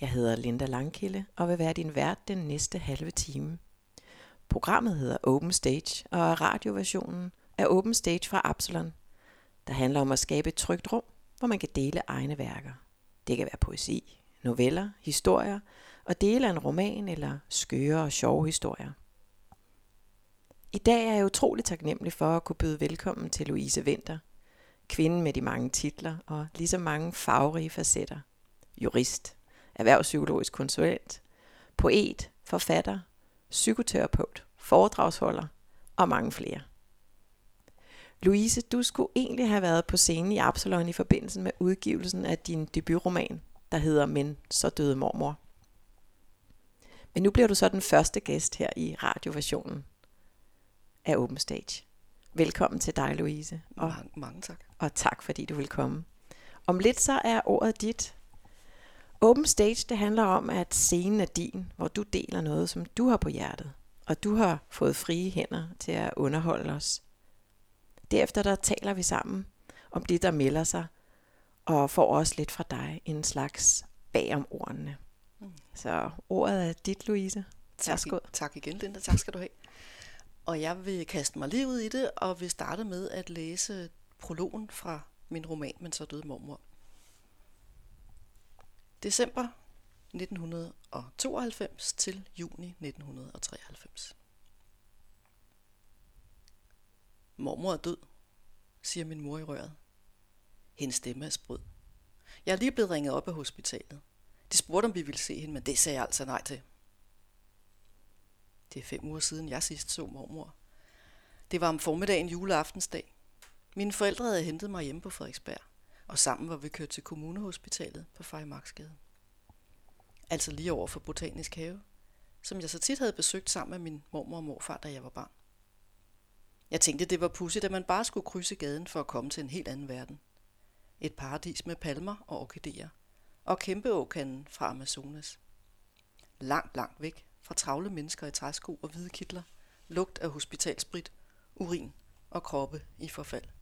Jeg hedder Linda Langkilde og vil være din vært den næste halve time. Programmet hedder Open Stage og er radioversionen af Open Stage fra Absalon, der handler om at skabe et trygt rum, hvor man kan dele egne værker. Det kan være poesi, noveller, historier og dele af en roman eller skøre og sjove historier. I dag er jeg utrolig taknemmelig for at kunne byde velkommen til Louise Winter, kvinden med de mange titler og lige så mange farverige facetter. Jurist, erhvervspsykologisk konsulent, poet, forfatter, psykoterapeut, foredragsholder og mange flere. Louise, du skulle egentlig have været på scenen i Absalon i forbindelse med udgivelsen af din debutroman, der hedder Men så døde mormor. Men nu bliver du så den første gæst her i radioversionen af Open Stage. Velkommen til dig, Louise. Og, mange, mange tak. Og tak, fordi du vil komme. Om lidt så er ordet dit. Open Stage, det handler om, at scenen er din, hvor du deler noget, som du har på hjertet. Og du har fået frie hænder til at underholde os. Derefter der taler vi sammen om det, der melder sig, og får også lidt fra dig en slags bag om ordene. Mm. Så ordet er dit, Louise. Tak, tak igen, Linda. Tak skal du have. Og jeg vil kaste mig lige ud i det, og vil starte med at læse prologen fra min roman, Men så døde mormor. December 1992 til juni 1993. Mormor er død, siger min mor i røret. Hendes stemme er sprød. Jeg er lige blevet ringet op af hospitalet. De spurgte, om vi ville se hende, men det sagde jeg altså nej til. Det er fem uger siden, jeg sidst så mormor. Det var om formiddagen juleaftensdag. Mine forældre havde hentet mig hjemme på Frederiksberg, og sammen var vi kørt til kommunehospitalet på Fejmarksgade. Altså lige over for Botanisk Have, som jeg så tit havde besøgt sammen med min mormor og morfar, da jeg var barn. Jeg tænkte, det var pudsigt, at man bare skulle krydse gaden for at komme til en helt anden verden. Et paradis med palmer og orkideer, og kæmpeåkanden fra Amazonas. Langt, langt væk fra travle mennesker i træsko og hvide kitler, lugt af hospitalsprit, urin og kroppe i forfald.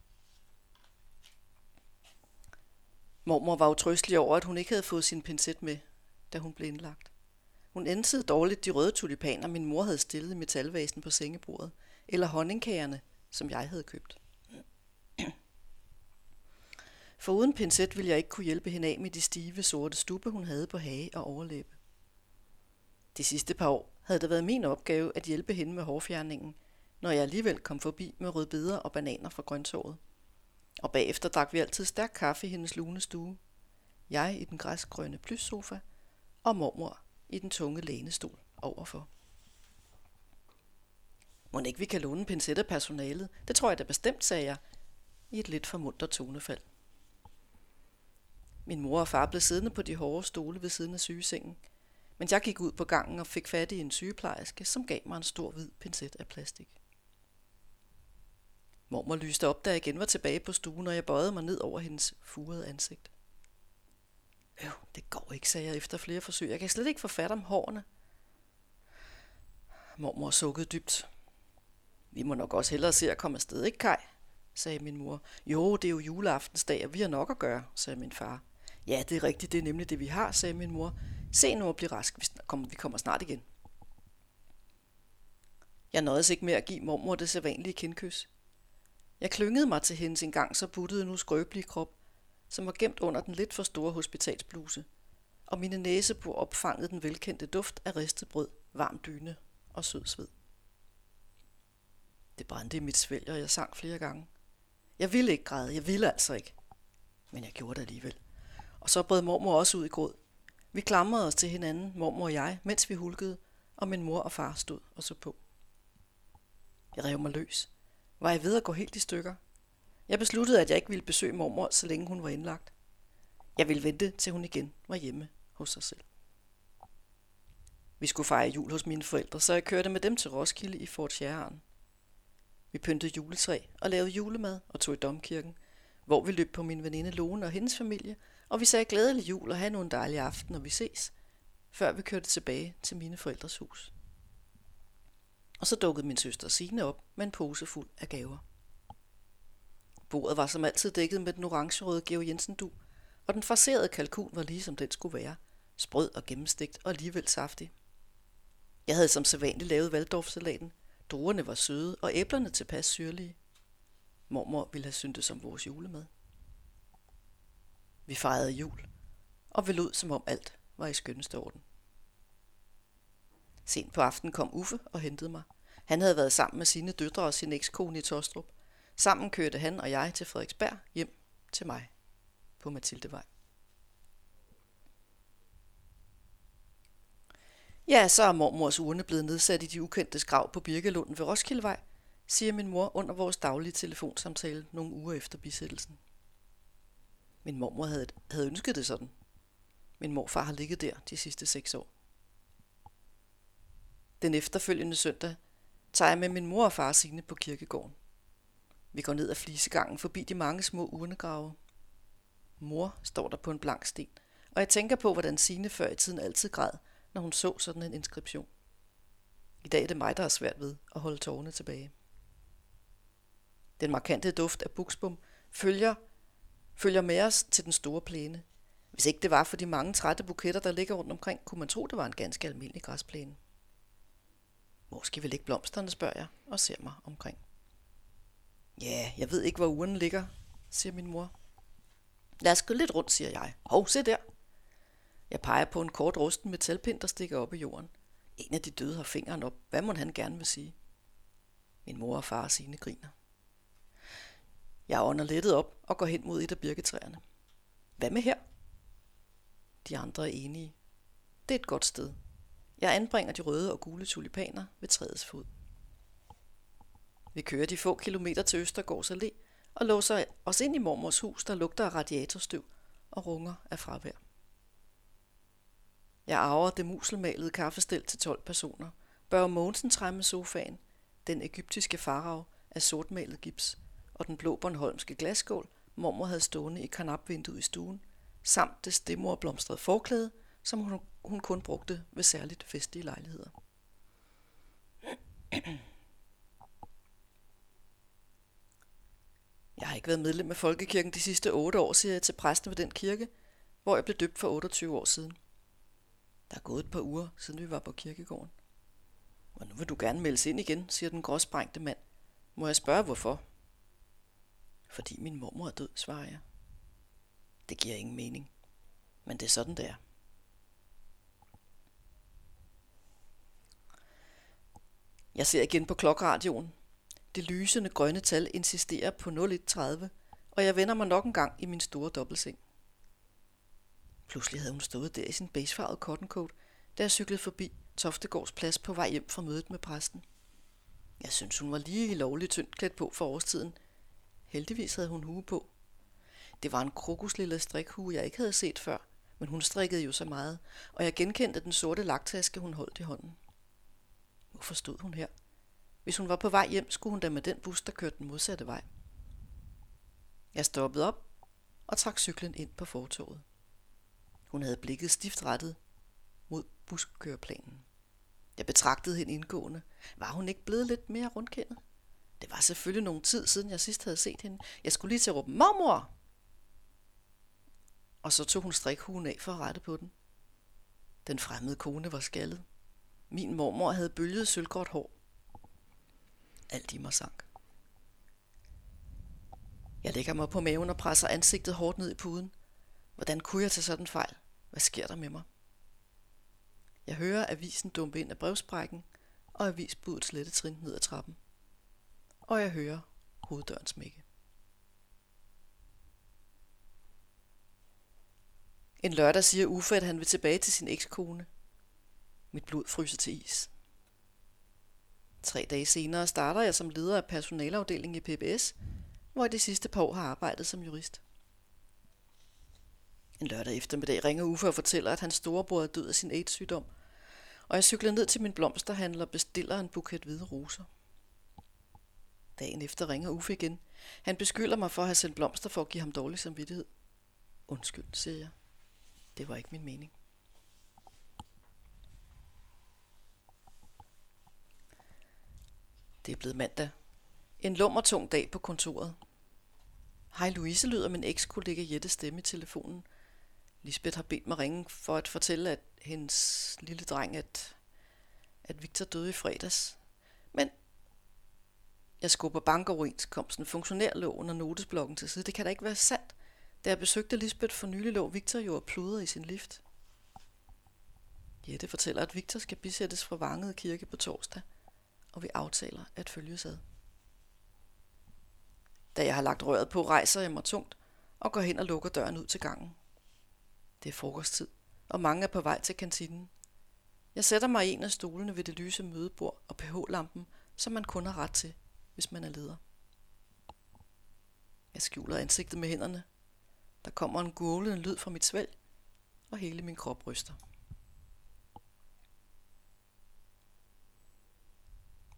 Mormor var utrystelig over, at hun ikke havde fået sin pincet med, da hun blev indlagt. Hun ænsede dårligt de røde tulipaner, min mor havde stillet i metalvasen på sengebordet, eller honningkagerne, som jeg havde købt. For uden pincet ville jeg ikke kunne hjælpe hende af med de stive, sorte stube, hun havde på hage og overlæbe. De sidste par år havde det været min opgave at hjælpe hende med hårfjerningen, når jeg alligevel kom forbi med rødbeder og bananer fra grøntsåret. Og bagefter drak vi altid stærk kaffe i hendes lune stue. Jeg i den græsgrønne plyssofa, og mormor i den tunge lænestol overfor. Må ikke vi kan låne pincet af personalet? Det tror jeg da bestemt, sagde jeg, i et lidt for munter tonefald. Min mor og far blev siddende på de hårde stole ved siden af sygesengen, men jeg gik ud på gangen og fik fat i en sygeplejerske, som gav mig en stor hvid pincet af plastik. Mormor lyste op, da jeg igen var tilbage på stuen, og jeg bøjede mig ned over hendes furede ansigt. Øv, det går ikke, sagde jeg efter flere forsøg. Jeg kan slet ikke få fat om hårene. Mormor sukkede dybt. Vi må nok også hellere se at komme afsted, ikke Kai? sagde min mor. Jo, det er jo juleaftensdag, og vi har nok at gøre, sagde min far. Ja, det er rigtigt, det er nemlig det, vi har, sagde min mor. Se nu at blive rask, vi kommer snart igen. Jeg nåede ikke med at give mormor det sædvanlige kindkys. Jeg klyngede mig til hendes engang så buttede nu skrøbelige krop, som var gemt under den lidt for store hospitalsbluse, og mine næsebor opfangede den velkendte duft af ristet brød, varm dyne og sød sved. Det brændte i mit svælg, og jeg sang flere gange. Jeg ville ikke græde, jeg ville altså ikke. Men jeg gjorde det alligevel. Og så brød mormor også ud i gråd. Vi klamrede os til hinanden, mormor og jeg, mens vi hulkede, og min mor og far stod og så på. Jeg rev mig løs. Var jeg ved at gå helt i stykker? Jeg besluttede, at jeg ikke ville besøge mormor, så længe hun var indlagt. Jeg ville vente, til hun igen var hjemme hos sig selv. Vi skulle fejre jul hos mine forældre, så jeg kørte med dem til Roskilde i Fort Sjæren. Vi pyntede juletræ og lavede julemad og tog i domkirken, hvor vi løb på min veninde Lone og hendes familie, og vi sagde glædelig jul og have nogle dejlige aften, når vi ses, før vi kørte tilbage til mine forældres hus. Og så dukkede min søster Signe op med en pose fuld af gaver. Bordet var som altid dækket med den orange-røde Georg Jensen du, og den farserede kalkun var lige som den skulle være. Sprød og gennemstegt og alligevel saftig. Jeg havde som sædvanligt lavet valdorfsalaten. Druerne var søde, og æblerne tilpas syrlige. Mormor ville have syntes som vores julemad. Vi fejrede jul, og vi lød som om alt var i skønneste orden. Sent på aftenen kom Uffe og hentede mig. Han havde været sammen med sine døtre og sin ekskone i Tostrup. Sammen kørte han og jeg til Frederiksberg hjem til mig på Mathildevej. Ja, så er mormors urne blevet nedsat i de ukendte grav på Birkelunden ved Roskildevej, siger min mor under vores daglige telefonsamtale nogle uger efter bisættelsen. Min mormor havde, havde ønsket det sådan. Min morfar har ligget der de sidste seks år. Den efterfølgende søndag tager jeg med min mor og far sine på kirkegården. Vi går ned ad flisegangen forbi de mange små urnegrave. Mor står der på en blank sten, og jeg tænker på, hvordan sine før i tiden altid græd, når hun så sådan en inskription. I dag er det mig, der har svært ved at holde tårerne tilbage. Den markante duft af buksbum følger, følger med os til den store plæne. Hvis ikke det var for de mange trætte buketter, der ligger rundt omkring, kunne man tro, det var en ganske almindelig græsplæne. Hvor skal vi lægge blomsterne, spørger jeg og ser mig omkring. Ja, jeg ved ikke, hvor uren ligger, siger min mor. Lad os gå lidt rundt, siger jeg. Hov, se der. Jeg peger på en kort rusten metalpind, der stikker op i jorden. En af de døde har fingeren op. Hvad må han gerne vil sige? Min mor og far og sine griner. Jeg ånder lettet op og går hen mod et af birketræerne. Hvad med her? De andre er enige. Det er et godt sted. Jeg anbringer de røde og gule tulipaner ved træets fod. Vi kører de få kilometer til Østergårds Allé og låser os ind i mormors hus, der lugter af radiatorstøv og runger af fravær. Jeg arver det muselmalede kaffestel til 12 personer. Børge Mogensen træmme sofaen, den egyptiske farao af sortmalet gips og den blå Bornholmske glasskål, mormor havde stående i kanapvinduet i stuen, samt det stemorblomstrede forklæde, som hun, hun kun brugte ved særligt festlige lejligheder. Jeg har ikke været medlem af Folkekirken de sidste otte år, siger jeg til præsten ved den kirke, hvor jeg blev døbt for 28 år siden. Der er gået et par uger, siden vi var på kirkegården. Og nu vil du gerne meldes ind igen, siger den gråsprængte mand. Må jeg spørge, hvorfor? Fordi min mormor er død, svarer jeg. Det giver ingen mening. Men det er sådan, det er. Jeg ser igen på klokradioen. Det lysende grønne tal insisterer på 0130, og jeg vender mig nok en gang i min store dobbeltseng. Pludselig havde hun stået der i sin beigefarvede cotton coat, da jeg cyklede forbi Toftegårds plads på vej hjem fra mødet med præsten. Jeg synes, hun var lige lovligt tyndt klædt på for årstiden. Heldigvis havde hun hue på. Det var en krokuslille strikhue, jeg ikke havde set før, men hun strikkede jo så meget, og jeg genkendte den sorte lagtaske, hun holdt i hånden. Hvorfor stod hun her? Hvis hun var på vej hjem, skulle hun da med den bus, der kørte den modsatte vej. Jeg stoppede op og trak cyklen ind på fortoget. Hun havde blikket stift rettet mod buskøreplanen. Jeg betragtede hende indgående. Var hun ikke blevet lidt mere rundkendet? Det var selvfølgelig nogen tid siden, jeg sidst havde set hende. Jeg skulle lige til at råbe, mormor! Og så tog hun strikhugen af for at rette på den. Den fremmede kone var skaldet. Min mormor havde bølget sølvgråt hår. Alt i mig sank. Jeg lægger mig på maven og presser ansigtet hårdt ned i puden. Hvordan kunne jeg tage sådan en fejl? Hvad sker der med mig? Jeg hører avisen dumpe ind af brevsprækken, og avisbuddet slette trin ned ad trappen. Og jeg hører hoveddøren smække. En lørdag siger Uffe, at han vil tilbage til sin ekskone. Mit blod fryser til is. Tre dage senere starter jeg som leder af personalafdelingen i PBS, hvor jeg de sidste par år har arbejdet som jurist. En lørdag eftermiddag ringer Uffe og fortæller, at hans storebror er død af sin AIDS-sygdom, og jeg cykler ned til min blomsterhandler og bestiller en buket hvide roser. Dagen efter ringer Uffe igen. Han beskylder mig for at have sendt blomster for at give ham dårlig samvittighed. Undskyld, siger jeg. Det var ikke min mening. Det er blevet mandag. En lummertung dag på kontoret. Hej Louise lyder min ekskollega Jette stemme i telefonen – Lisbeth har bedt mig ringe for at fortælle, at hendes lille dreng, at, at Victor døde i fredags. Men jeg skubber bankoverenskomsten, funktionærloven og notesblokken til side. Det kan da ikke være sandt. Da jeg besøgte Lisbeth for nylig, lå Victor jo og pludrede i sin lift. Jette fortæller, at Victor skal bisættes fra Vangede Kirke på torsdag, og vi aftaler at følges ad. Da jeg har lagt røret på, rejser jeg mig tungt og går hen og lukker døren ud til gangen. Det er frokosttid, og mange er på vej til kantinen. Jeg sætter mig i en af stolene ved det lyse mødebord og pH-lampen, som man kun har ret til, hvis man er leder. Jeg skjuler ansigtet med hænderne. Der kommer en gurglende lyd fra mit svælg, og hele min krop ryster.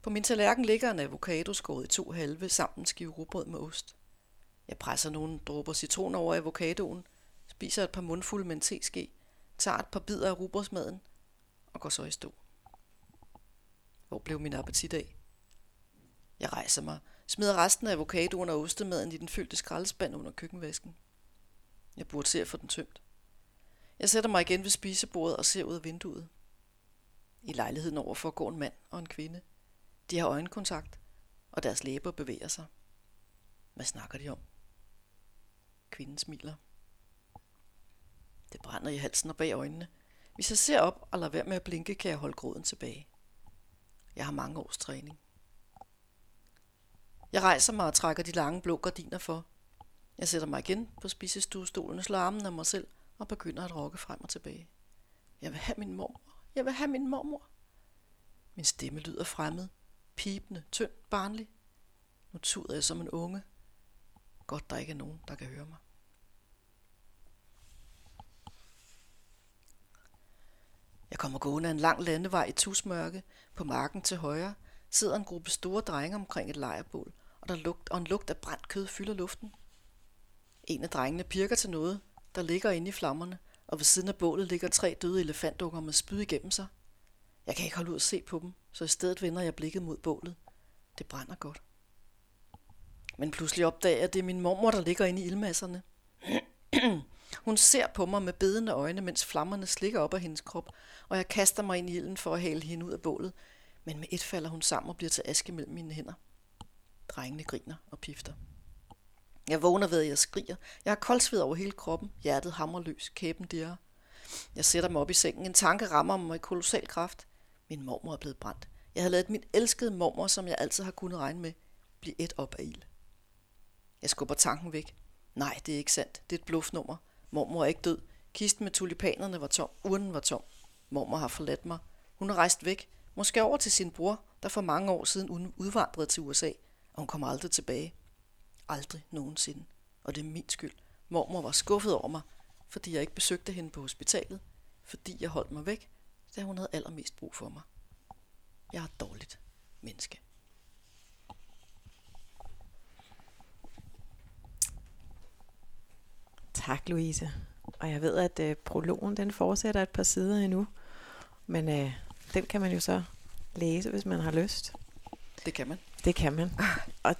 På min tallerken ligger en avocado skåret i to halve samt en skive rugbrød med ost. Jeg presser nogle dråber citron over avocadoen, spiser et par mundfulde med en teske, tager et par bidder af rugbrødsmaden og går så i stå. Hvor blev min appetit af? Jeg rejser mig, smider resten af avocadoen og ostemaden i den fyldte skraldespand under køkkenvasken. Jeg burde se at få den tømt. Jeg sætter mig igen ved spisebordet og ser ud af vinduet. I lejligheden overfor går en mand og en kvinde. De har øjenkontakt, og deres læber bevæger sig. Hvad snakker de om? Kvinden smiler. Det brænder i halsen og bag øjnene. Hvis jeg ser op og lader være med at blinke, kan jeg holde gråden tilbage. Jeg har mange års træning. Jeg rejser mig og trækker de lange blå gardiner for. Jeg sætter mig igen på spisestuestolen, slår armen af mig selv og begynder at rokke frem og tilbage. Jeg vil have min mormor. Jeg vil have min mormor. Min stemme lyder fremmed, pipende, tynd, barnlig. Nu tuder jeg som en unge. Godt, der ikke er nogen, der kan høre mig. Jeg kommer gående af en lang landevej i tusmørke. På marken til højre sidder en gruppe store drenge omkring et lejrbål, og, der lugt, og en lugt af brændt kød fylder luften. En af drengene pirker til noget, der ligger inde i flammerne, og ved siden af bålet ligger tre døde elefantunger med spyd igennem sig. Jeg kan ikke holde ud at se på dem, så i stedet vender jeg blikket mod bålet. Det brænder godt. Men pludselig opdager jeg, at det er min mormor, der ligger inde i ildmasserne. Hun ser på mig med bedende øjne, mens flammerne slikker op af hendes krop, og jeg kaster mig ind i ilden for at hale hende ud af bålet, men med et falder hun sammen og bliver til aske mellem mine hænder. Drengene griner og pifter. Jeg vågner ved, at jeg skriger. Jeg har koldsved over hele kroppen. Hjertet hamrer løs. Kæben dirrer. Jeg sætter mig op i sengen. En tanke rammer mig med kolossal kraft. Min mormor er blevet brændt. Jeg havde lavet min elskede mormor, som jeg altid har kunnet regne med, blive et op af ild. Jeg skubber tanken væk. Nej, det er ikke sandt. Det er et bluffnummer. Mormor er ikke død. Kisten med tulipanerne var tom. Urnen var tom. Mormor har forladt mig. Hun er rejst væk. Måske over til sin bror, der for mange år siden udvandrede til USA. Og hun kommer aldrig tilbage. Aldrig nogensinde. Og det er min skyld. Mormor var skuffet over mig, fordi jeg ikke besøgte hende på hospitalet. Fordi jeg holdt mig væk, da hun havde allermest brug for mig. Jeg er et dårligt menneske. Tak, Louise. Og jeg ved, at øh, prologen den fortsætter et par sider endnu. Men øh, den kan man jo så læse, hvis man har lyst. Det kan man. Det kan man. Og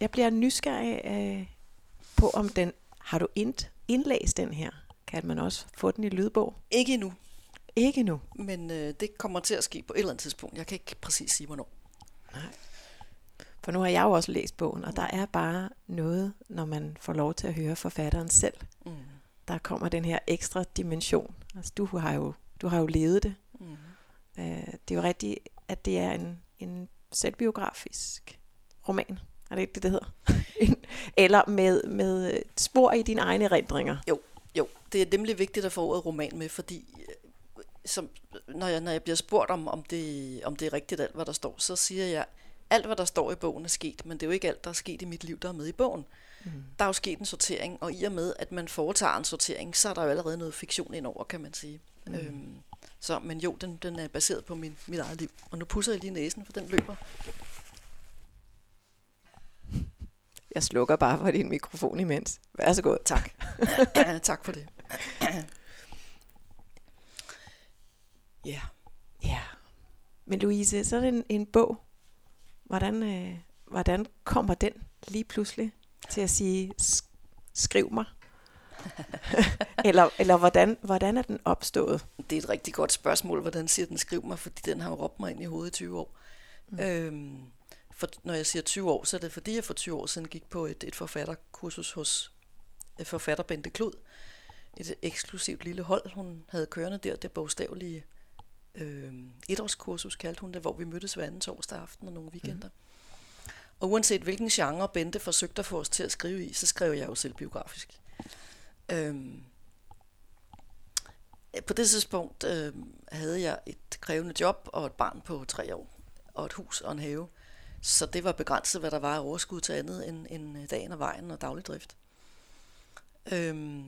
jeg bliver nysgerrig øh, på, om den... Har du ind, indlæst den her? Kan man også få den i lydbog? Ikke endnu, Ikke nu. men øh, det kommer til at ske på et eller andet tidspunkt. Jeg kan ikke præcis sige, hvornår. For nu har jeg jo også læst bogen, og der er bare noget, når man får lov til at høre forfatteren selv. Mm. Der kommer den her ekstra dimension. Altså, du har jo, du har jo levet det. Mm. Øh, det er jo rigtigt, at det er en, en selvbiografisk roman. Er det ikke det, det hedder? Eller med, med spor i dine egne erindringer. Jo, det er nemlig vigtigt at få ordet roman med, fordi som, når, jeg, når jeg bliver spurgt om, om det, om det er rigtigt alt, hvad der står, så siger jeg, alt hvad der står i bogen er sket, men det er jo ikke alt, der er sket i mit liv, der er med i bogen. Mm. Der er jo sket en sortering, og i og med, at man foretager en sortering, så er der jo allerede noget fiktion indover, kan man sige. Mm. Øhm, så, men jo, den, den er baseret på min, mit eget liv. Og nu pusser jeg lige næsen, for den løber. Jeg slukker bare for din mikrofon imens. Vær så god. Tak. tak for det. Ja, Ja. Men Louise, så er det en, en bog. Hvordan, øh, hvordan kommer den lige pludselig til at sige, "Sk- skriv mig? eller eller hvordan, hvordan er den opstået? Det er et rigtig godt spørgsmål, hvordan siger den skriv mig, fordi den har jo råbt mig ind i hovedet i 20 år. Mm. Øhm, for, når jeg siger 20 år, så er det fordi, jeg for 20 år siden gik på et, et forfatterkursus hos et forfatter Bente Klod. Et eksklusivt lille hold, hun havde kørende der, det bogstavelige øh, etårskursus, kaldte hun det, hvor vi mødtes hver anden torsdag aften og nogle weekender. Mm. Og uanset hvilken genre Bente forsøgte at få os til at skrive i, så skrev jeg jo selvbiografisk. Øh, på det tidspunkt øh, havde jeg et krævende job og et barn på tre år, og et hus og en have. Så det var begrænset, hvad der var af overskud til andet end, end dagen og vejen og daglig drift. Øhm,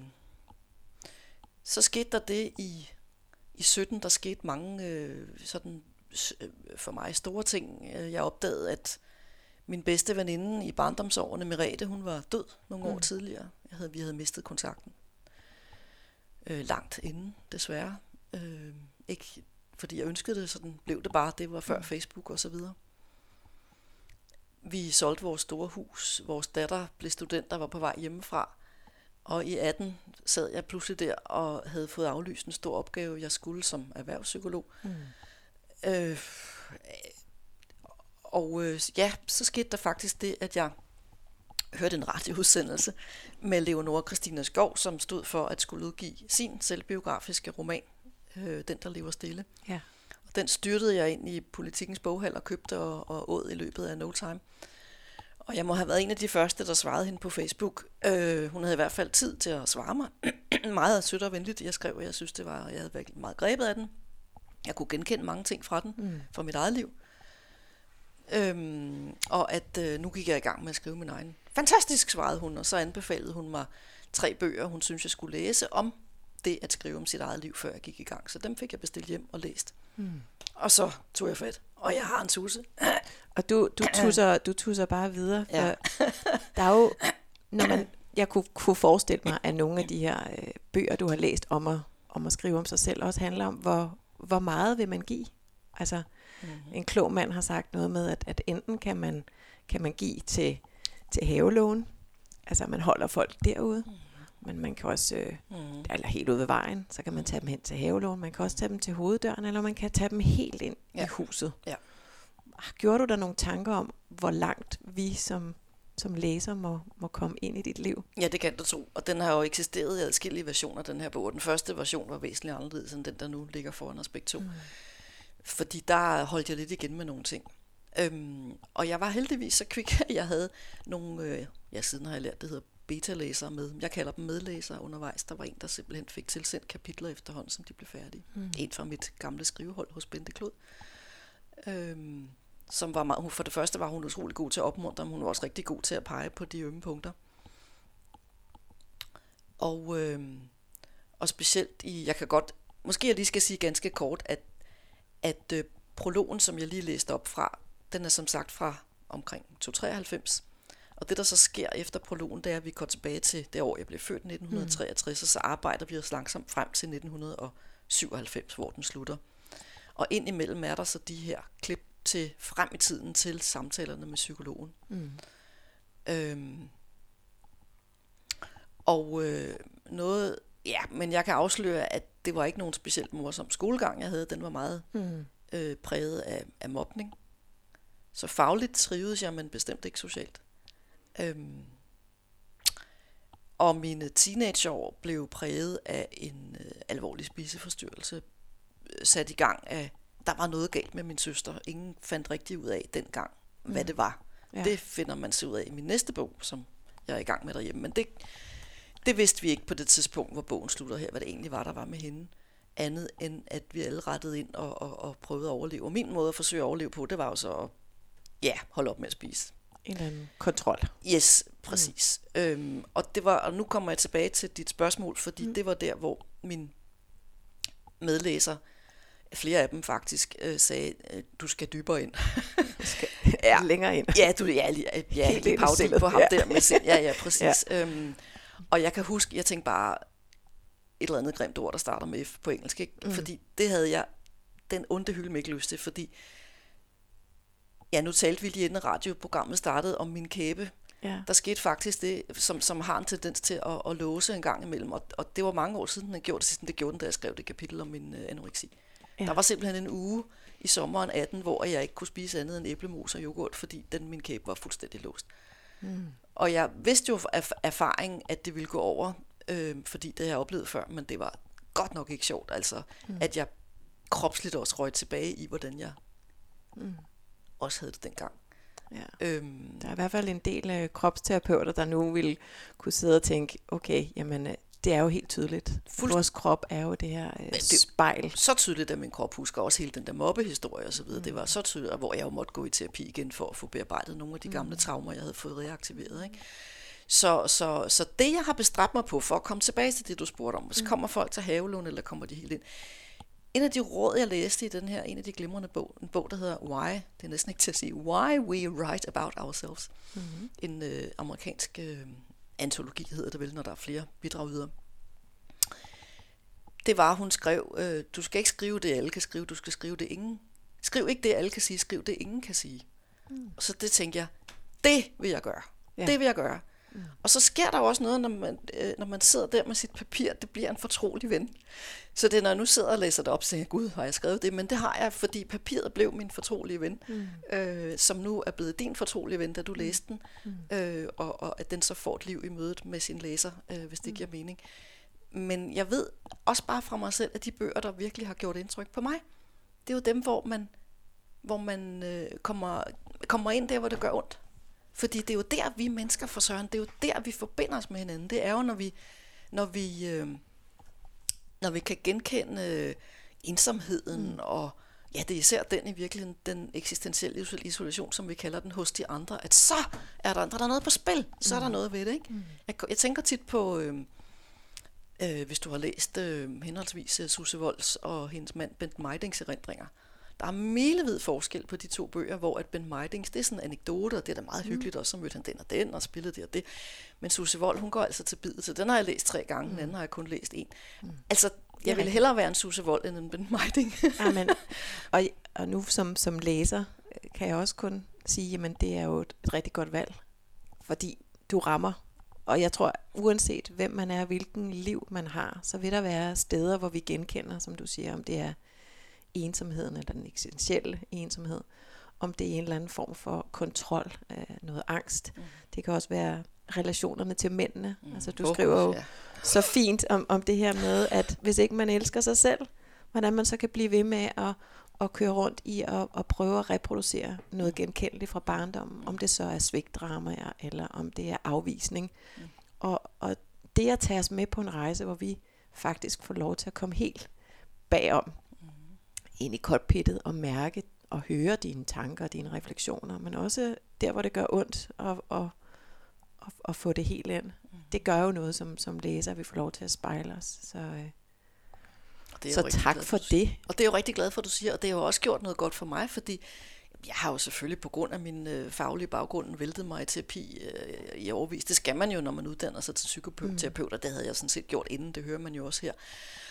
så skete der det i, i 17, der skete mange øh, sådan øh, for mig store ting. Jeg opdagede, at min bedste veninde i barndomsårene, Merete, hun var død nogle mm. år tidligere. Jeg havde, vi havde mistet kontakten. Øh, langt inden, desværre. Øh, ikke fordi jeg ønskede det, sådan blev det bare. Det var før mm. Facebook og så videre. Vi solgte vores store hus. Vores datter blev student, der var på vej hjemmefra. Og i 18 sad jeg pludselig der og havde fået aflyst en stor opgave, jeg skulle som erhvervspsykolog. Mm. Øh, og øh, ja, så skete der faktisk det, at jeg hørte en radioudsendelse med Leonora Christina Skov, som stod for at skulle udgive sin selvbiografiske roman, øh, Den, der lever stille. Ja. Og den styrtede jeg ind i politikens boghal og købte og, og åd i løbet af no time. Og jeg må have været en af de første, der svarede hende på Facebook. Øh, hun havde i hvert fald tid til at svare mig. meget sødt og venligt, jeg skrev, og jeg synes, det var, jeg havde været meget grebet af den. Jeg kunne genkende mange ting fra den, mm. fra mit eget liv. Øhm, og at øh, nu gik jeg i gang med at skrive min egen. Fantastisk, svarede hun, og så anbefalede hun mig tre bøger, hun synes, jeg skulle læse om det at skrive om sit eget liv, før jeg gik i gang. Så dem fik jeg bestilt hjem og læst. Mm. Og så tog jeg fat, og jeg har en tusse. Og du, du, tusser, du tusser bare videre. For ja. der er jo, når man, jeg kunne, kunne forestille mig, at nogle af de her øh, bøger, du har læst om at, om at skrive om sig selv, også handler om, hvor, hvor meget vil man give? Altså, mm-hmm. en klog mand har sagt noget med, at, at enten kan man, kan man give til, til havelån, altså man holder folk derude, mm men man kan også, øh, mm. eller helt ude ved vejen, så kan man tage dem hen til havelån, man kan også tage dem til hoveddøren, eller man kan tage dem helt ind ja. i huset. Ja. Gjorde du der nogle tanker om, hvor langt vi som, som læser må, må komme ind i dit liv? Ja, det kan du tro, og den har jo eksisteret i adskillige versioner, den her bog. Den første version var væsentligt anderledes end den, der nu ligger foran os begge to. Mm. Fordi der holdt jeg lidt igen med nogle ting. Øhm, og jeg var heldigvis så kvik, at jeg havde nogle, øh, ja siden har jeg lært, det hedder beta-læsere med. Jeg kalder dem medlæsere undervejs. Der var en, der simpelthen fik tilsendt kapitler efterhånden, som de blev færdige. Mm. En fra mit gamle skrivehold hos Bente Klod. Øhm, som var meget, for det første var hun utrolig god til at opmuntre, men hun var også rigtig god til at pege på de ømme punkter. Og, øhm, og specielt i, jeg kan godt, måske jeg lige skal sige ganske kort, at, at øh, prologen, som jeg lige læste op fra, den er som sagt fra omkring 293. Og det, der så sker efter prologen, det er, at vi går tilbage til det år, jeg blev født, 1963, mm. og så arbejder vi os langsomt frem til 1997, hvor den slutter. Og ind imellem er der så de her klip til frem i tiden til samtalerne med psykologen. Mm. Øhm, og øh, noget, ja, men jeg kan afsløre, at det var ikke nogen specielt morsom skolegang, jeg havde. Den var meget mm. øh, præget af, af mobning. Så fagligt trivedes jeg, men bestemt ikke socialt. Øhm, og mine teenageår blev præget af en øh, alvorlig spiseforstyrrelse, øh, sat i gang af, der var noget galt med min søster. Ingen fandt rigtig ud af dengang, hvad mm. det var. Ja. Det finder man sig ud af i min næste bog, som jeg er i gang med derhjemme. Men det, det vidste vi ikke på det tidspunkt, hvor bogen slutter her, hvad det egentlig var, der var med hende. Andet end, at vi alle rettede ind og, og, og prøvede at overleve. Og min måde at forsøge at overleve på, det var jo så at ja, holde op med at spise. En eller anden kontrol. Yes, præcis. Mm. Øhm, og, det var, og nu kommer jeg tilbage til dit spørgsmål, fordi mm. det var der, hvor min medlæser, flere af dem faktisk, øh, sagde, øh, du skal dybere ind. skal ja. længere ind. Ja, du ja, lige, ja, Helt lige på ham ja. der med sind. Ja, ja, præcis. Ja. Øhm, og jeg kan huske, jeg tænkte bare, et eller andet grimt ord, der starter med F på engelsk, ikke? Mm. fordi det havde jeg den onde hylde ikke lyst til, fordi Ja, nu talte vi lige inden radioprogrammet startede om min kæbe. Ja. Der skete faktisk det, som, som har en tendens til at, at låse en gang imellem, og, og det var mange år siden, den gjorde det sidst, det gjorde den, da jeg skrev det kapitel om min øh, anoreksi. Ja. Der var simpelthen en uge i sommeren 18, hvor jeg ikke kunne spise andet end æblemos og yoghurt, fordi den min kæbe var fuldstændig låst. Mm. Og jeg vidste jo af erfaring, at det ville gå over, øh, fordi det har jeg oplevet før, men det var godt nok ikke sjovt, altså, mm. at jeg kropsligt også røg tilbage i, hvordan jeg mm. Også havde det dengang. Ja. Øhm, Der er i hvert fald en del øh, kropsterapeuter, der nu vil kunne sidde og tænke, okay, jamen øh, det er jo helt tydeligt. Fuldst- Vores krop er jo det her øh, det- spejl. så tydeligt, at min krop husker også hele den der mobbehistorie og så videre. Mm. Det var så tydeligt, hvor jeg jo måtte gå i terapi igen for at få bearbejdet nogle af de gamle traumer, jeg havde fået reaktiveret. Ikke? Så, så, så det, jeg har bestræbt mig på, for at komme tilbage til det, du spurgte om, hvis kommer folk til havelån, eller kommer de helt ind? En af de råd, jeg læste i den her, en af de glimrende bog, en bog, der hedder Why, det er næsten ikke til at sige, Why We Write About Ourselves. Mm-hmm. En øh, amerikansk øh, antologi hedder det vel, når der er flere bidragydere. Det var, hun skrev, øh, du skal ikke skrive det, alle kan skrive, du skal skrive det, ingen. Skriv ikke det, alle kan sige, skriv det, ingen kan sige. Mm. Og så det tænkte jeg, det vil jeg gøre. Ja. Ja. Det vil jeg gøre. Mm. Og så sker der jo også noget, når man, øh, når man sidder der med sit papir, det bliver en fortrolig ven. Så det er, når jeg nu sidder og læser det op, så tænker jeg, gud, har jeg skrevet det? Men det har jeg, fordi papiret blev min fortrolige ven, mm. øh, som nu er blevet din fortrolige ven, da du læste den, mm. øh, og, og at den så får et liv i mødet med sin læser, øh, hvis det giver mening. Men jeg ved også bare fra mig selv, at de bøger, der virkelig har gjort indtryk på mig, det er jo dem, hvor man, hvor man øh, kommer, kommer ind der, hvor det gør ondt. Fordi det er jo der, vi mennesker for søren, det er jo der, vi forbinder os med hinanden. Det er jo, når vi, når vi, øh, når vi kan genkende øh, ensomheden mm. og ja, det er især den i virkeligheden, den eksistentielle isol- isolation, som vi kalder den hos de andre, at så er der, der er noget på spil, så er der noget ved det, ikke? Mm. Jeg, jeg tænker tit på, øh, øh, hvis du har læst øh, henholdsvis øh, Susse Volds og hendes mand Bent Meidings erindringer, der er milevid forskel på de to bøger, hvor at Ben Meidings, det er sådan en anekdote, og det er da meget hyggeligt også, så mødte han den og den, og spillede det og det. Men Susse Vold, hun går altså til bidet, så den har jeg læst tre gange, den anden har jeg kun læst en. Altså, jeg ville hellere være en Susse Vold end en Ben Meiding. Amen. Og, og nu som, som læser øh, kan jeg også kun sige, jamen det er jo et, et rigtig godt valg, fordi du rammer. Og jeg tror, uanset hvem man er, hvilken liv man har, så vil der være steder, hvor vi genkender, som du siger, om det er ensomheden eller den eksistentielle ensomhed, om det er en eller anden form for kontrol, øh, noget angst. Mm. Det kan også være relationerne til mændene. Mm. Altså du Åh, skriver jo ja. så fint om, om det her med, at hvis ikke man elsker sig selv, hvordan man så kan blive ved med at, at køre rundt i at, at prøve at reproducere noget genkendeligt fra barndommen, om det så er svigtdramaer, eller om det er afvisning. Mm. Og, og det at tage os med på en rejse, hvor vi faktisk får lov til at komme helt bagom, mm. Ind i cockpittet og mærke og høre dine tanker og dine refleksioner, men også der, hvor det gør ondt, og, og, og, og få det helt ind. Mm. Det gør jo noget som, som læser, at vi får lov til at spejle os. Så, øh, det er så tak glad for siger. det. Og det er jo rigtig glad for, at du siger, og det har jo også gjort noget godt for mig, fordi jeg har jo selvfølgelig på grund af min øh, faglige baggrund væltet mig i terapi øh, i overvis. Det skal man jo, når man uddanner sig til psykoterapeut, og det havde jeg sådan set gjort inden, det hører man jo også her.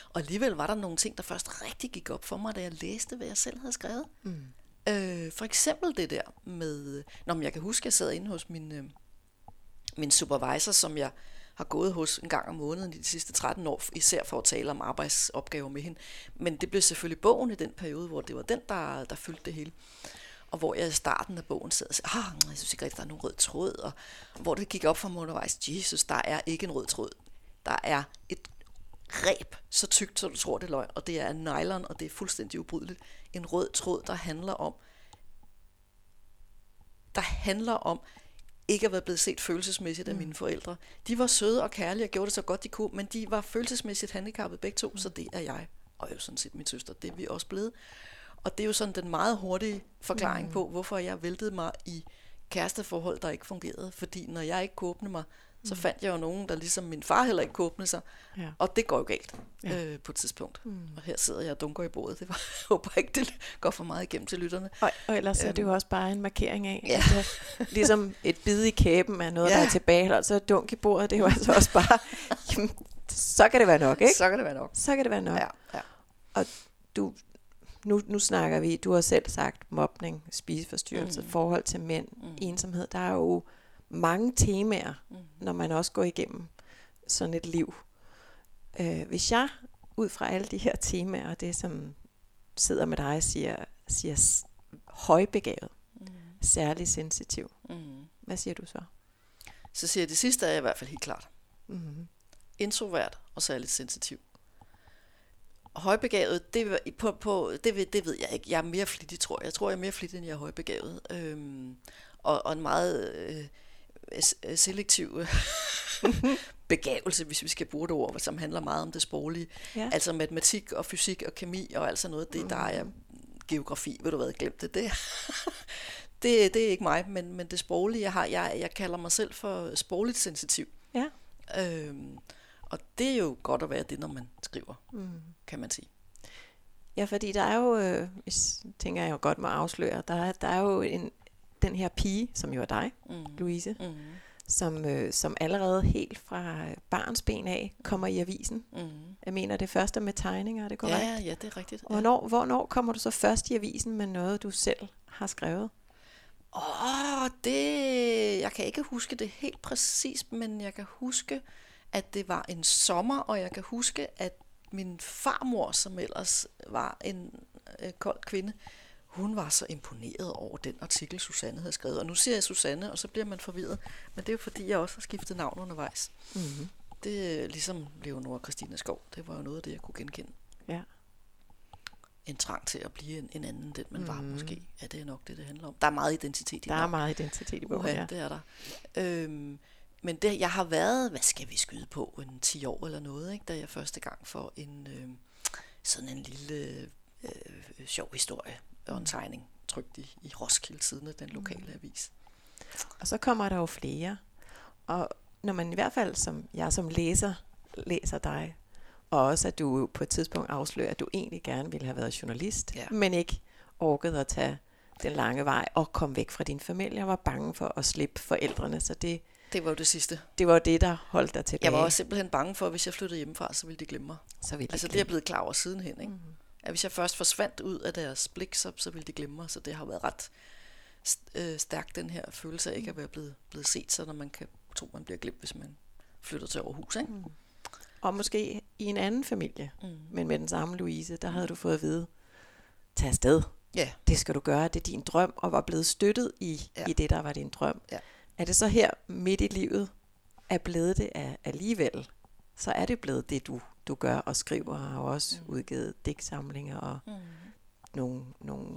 Og alligevel var der nogle ting, der først rigtig gik op for mig, da jeg læste, hvad jeg selv havde skrevet. Mm. Øh, for eksempel det der med, når jeg kan huske, at jeg sad inde hos min, øh, min supervisor, som jeg har gået hos en gang om måneden i de sidste 13 år, især for at tale om arbejdsopgaver med hende. Men det blev selvfølgelig bogen i den periode, hvor det var den, der, der fyldte det hele. Og hvor jeg i starten af bogen sad og sagde, ah, jeg synes ikke rigtig, der er nogen rød tråd. Og hvor det gik op for mig undervejs, Jesus, der er ikke en rød tråd. Der er et reb så tykt, så du tror, det er løgn, og det er nylon, og det er fuldstændig ubrydeligt. En rød tråd, der handler om, der handler om ikke at være blevet set følelsesmæssigt af mine forældre. De var søde og kærlige og gjorde det så godt de kunne, men de var følelsesmæssigt handicappet begge to, så det er jeg. Og jo sådan set min søster, det er vi også blevet. Og det er jo sådan den meget hurtige forklaring mm. på, hvorfor jeg væltede mig i kæresteforhold, der ikke fungerede. Fordi når jeg ikke kunne åbne mig, så fandt jeg jo nogen, der ligesom min far heller ikke kunne åbne sig. Ja. Og det går jo galt Ja. øh, på et tidspunkt. Mm. Og her sidder jeg og dunker i bordet. Det var, jeg håber ikke, det går for meget igennem til lytterne. Og, og ellers er det jo også bare en markering af, Ja. at ligesom et bid i kæben er noget, Ja. der er tilbage, og så dunk i bordet, det er jo altså også bare, jamen, så kan det være nok, ikke? Så kan det være nok. Så kan det være nok. Ja, ja. du, nu, nu snakker vi, du har selv sagt mobning, spiseforstyrrelse, Mm. forhold til mænd, Mm. ensomhed. Der er jo mange temaer, mm. når man også går igennem sådan et liv. Øh, hvis jeg ud fra alle de her temaer, og det som sidder med dig, siger, siger højbegavet, mm. særlig sensitiv. Mm. Hvad siger du så? Så siger jeg, det sidste er i hvert fald helt klart. Mm. Introvert og særligt sensitiv. Højbegavet, det, på, på, det, det ved jeg ikke. Jeg er mere flittig, tror jeg. Jeg tror, jeg er mere flittig, end jeg er højbegavet. Øhm, og, og en meget øh, selektiv begavelse, hvis vi skal bruge det ord, som handler meget om det sproglige. Ja. Altså matematik og fysik og kemi og alt sådan noget, det, mm. der er geografi, ved du hvad, glemt det. Det, det, det er ikke mig, men, men det sproglige, jeg har, jeg, jeg kalder mig selv for sprogligt sensitiv. Ja. Øhm, og det er jo godt at være det, når man skriver, mm. kan man sige. Ja, fordi der er jo, øh, tænker jeg jo godt må afsløre, der, der er jo en, den her pige, som jo er dig, mm. Louise, mm som, øh, som allerede helt fra barns ben af kommer i avisen. Mm. Jeg mener, det første med tegninger, er det korrekt? Ja, ja, det er rigtigt. Ja. Hvornår, hvornår kommer du så først i avisen med noget, du selv har skrevet? Åh, oh, det... Jeg kan ikke huske det helt præcist, men jeg kan huske, at det var en sommer, og jeg kan huske, at min farmor, som ellers var en øh, kold kvinde, hun var så imponeret over den artikel, Susanne havde skrevet. Og nu siger jeg Susanne, og så bliver man forvirret. Men det er jo fordi, jeg også har skiftet navn undervejs. Mm-hmm. Det er ligesom Leonora Christina Skov. Det var jo noget af det, jeg kunne genkende. Ja. En trang til at blive en, en anden, den man mm. var måske. Ja, det er nok det, det handler om. Der er meget identitet i Der er meget identitet i bogen, ja. det er der. Øhm, men det, jeg har været, hvad skal vi skyde på, en 10 år eller noget, ikke, da jeg første gang får en øh, sådan en lille øh, sjov historie og en tegning trygt i, i Roskilde siden af den lokale mm. avis. Og så kommer der jo flere. Og når man i hvert fald, som jeg som læser, læser dig, og også at du på et tidspunkt afslører, at du egentlig gerne ville have været journalist, ja. men ikke orkede at tage den lange vej og komme væk fra din familie og var bange for at slippe forældrene. Så det, det var jo det sidste. Det var det, der holdt dig tilbage. Jeg var også simpelthen bange for, at hvis jeg flyttede hjemmefra, så ville de glemme mig. Så ville de altså glemme. det er jeg blevet klar over sidenhen. Ikke? Mm-hmm at hvis jeg først forsvandt ud af deres blik, så, så ville de glemme mig. Så det har været ret øh, stærkt, den her følelse af ikke at være blevet, blevet set, så når man kan tro, man bliver glemt, hvis man flytter til Aarhus. Ikke? Mm. Og måske i en anden familie, mm. men med den samme Louise, der havde du fået at vide, tag afsted. Ja. Det skal du gøre, det er din drøm, og var blevet støttet i, ja. i det, der var din drøm. Ja. Er det så her midt i livet, er blevet det af, alligevel? Så er det blevet det, du du gør og skriver, har også mm. udgivet digtsamlinger og mm. nogle, nogle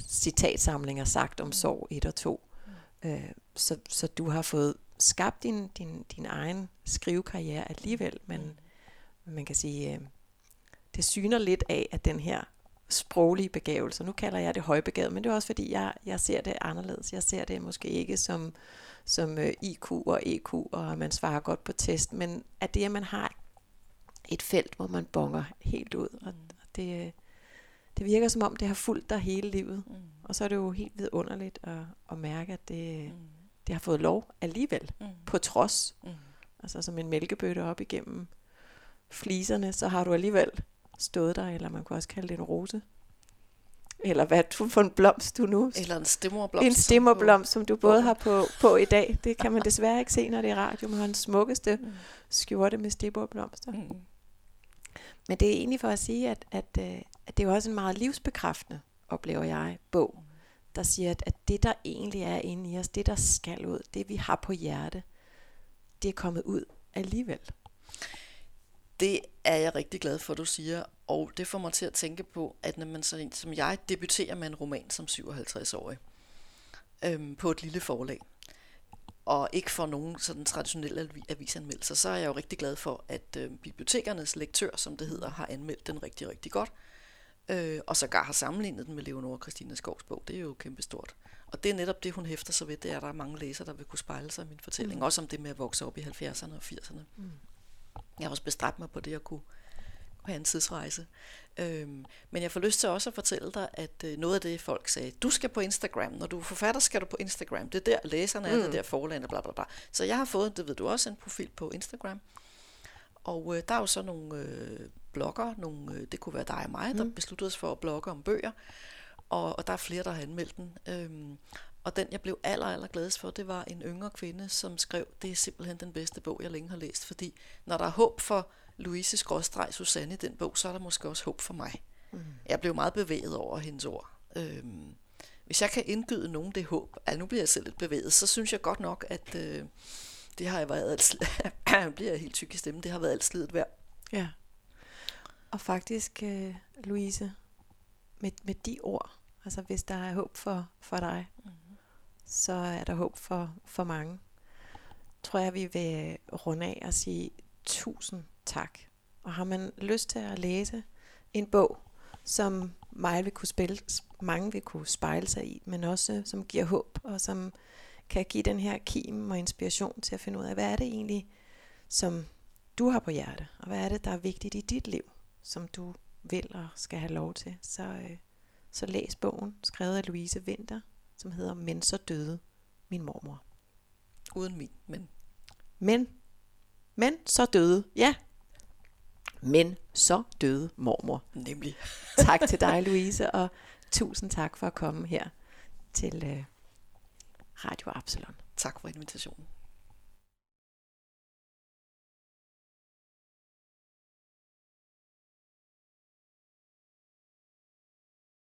citatsamlinger sagt om mm. sorg 1 og 2. Mm. Øh, så, så du har fået skabt din, din, din egen skrivekarriere alligevel, men mm. man kan sige, øh, det syner lidt af, at den her sproglige begævelse, nu kalder jeg det højbegavet, men det er også fordi, jeg, jeg ser det anderledes. Jeg ser det måske ikke som, som øh, IQ og EQ, og man svarer godt på test, men at det, at man har et felt, hvor man bonger helt ud. Og, mm. og det, det virker som om, det har fulgt dig hele livet. Mm. Og så er det jo helt vidunderligt at, at mærke, at det, mm. det har fået lov alligevel, mm. på trods. Mm. Altså som en mælkebøtte op igennem fliserne, så har du alligevel stået der, eller man kunne også kalde det en rose. Eller hvad du for en blomst du nu? Eller en stimmerblomst. En stimmerblomst, som du både har på, på i dag. Det kan man desværre ikke se, når det er radio. Man har den smukkeste mm. skjorte med stimmerblomster. Mm. Men det er egentlig for at sige, at, at, øh, at det er også en meget livsbekræftende, oplever jeg, bog, der siger, at, at det, der egentlig er inde i os, det, der skal ud, det vi har på hjerte, det er kommet ud alligevel. Det er jeg rigtig glad for, du siger, og det får mig til at tænke på, at når man så, som jeg debuterer med en roman som 57-årig, øhm, på et lille forlag, og ikke får nogen sådan traditionelle avisanmeldelser, så er jeg jo rigtig glad for, at øh, bibliotekernes lektør, som det hedder, har anmeldt den rigtig, rigtig godt. Øh, og sågar har sammenlignet den med Leonora Christina Skovs bog. Det er jo kæmpestort. Og det er netop det, hun hæfter sig ved, det er, at der er mange læsere, der vil kunne spejle sig i min fortælling. Mm. Også om det med at vokse op i 70'erne og 80'erne. Mm. Jeg har også bestræbt mig på det at kunne have en tidsrejse. Øhm, men jeg får lyst til også at fortælle dig, at øh, noget af det, folk sagde, du skal på Instagram. Når du er forfatter, skal du på Instagram. Det er der, læserne er, mm. det er der forlagene, bla bla bla. Så jeg har fået, det ved du også, en profil på Instagram. Og øh, der er jo så nogle øh, blogger, nogle, øh, det kunne være dig og mig, mm. der besluttede os for at blogge om bøger. Og, og der er flere, der har anmeldt den. Øhm, Og den, jeg blev aller, aller gladest for, det var en yngre kvinde, som skrev, det er simpelthen den bedste bog, jeg længe har læst. Fordi når der er håb for Louise Skråstreg Susanne i den bog, så er der måske også håb for mig. Mm. Jeg blev meget bevæget over hendes ord. Øhm, hvis jeg kan indgyde nogen det håb, at nu bliver jeg selv lidt bevæget, så synes jeg godt nok, at øh, det har jeg været alt, bliver jeg helt tyk i stemmen, det har været alt slidet værd. Ja. Og faktisk, øh, Louise, med, med de ord, altså hvis der er håb for, for dig, mm-hmm så er der håb for, for mange. Tror jeg, vi vil runde af og sige tusind tak. Og har man lyst til at læse en bog, som mig vil kunne spille, mange vil kunne spejle sig i, men også som giver håb, og som kan give den her kim og inspiration til at finde ud af, hvad er det egentlig, som du har på hjerte, og hvad er det, der er vigtigt i dit liv, som du vil og skal have lov til, så, øh, så læs bogen, skrevet af Louise Winter, som hedder Men så døde min mormor. Uden min, men. Men, men så døde, ja. Men så døde mormor. Nemlig. tak til dig, Louise, og tusind tak for at komme her til øh, Radio Absalon. Tak for invitationen.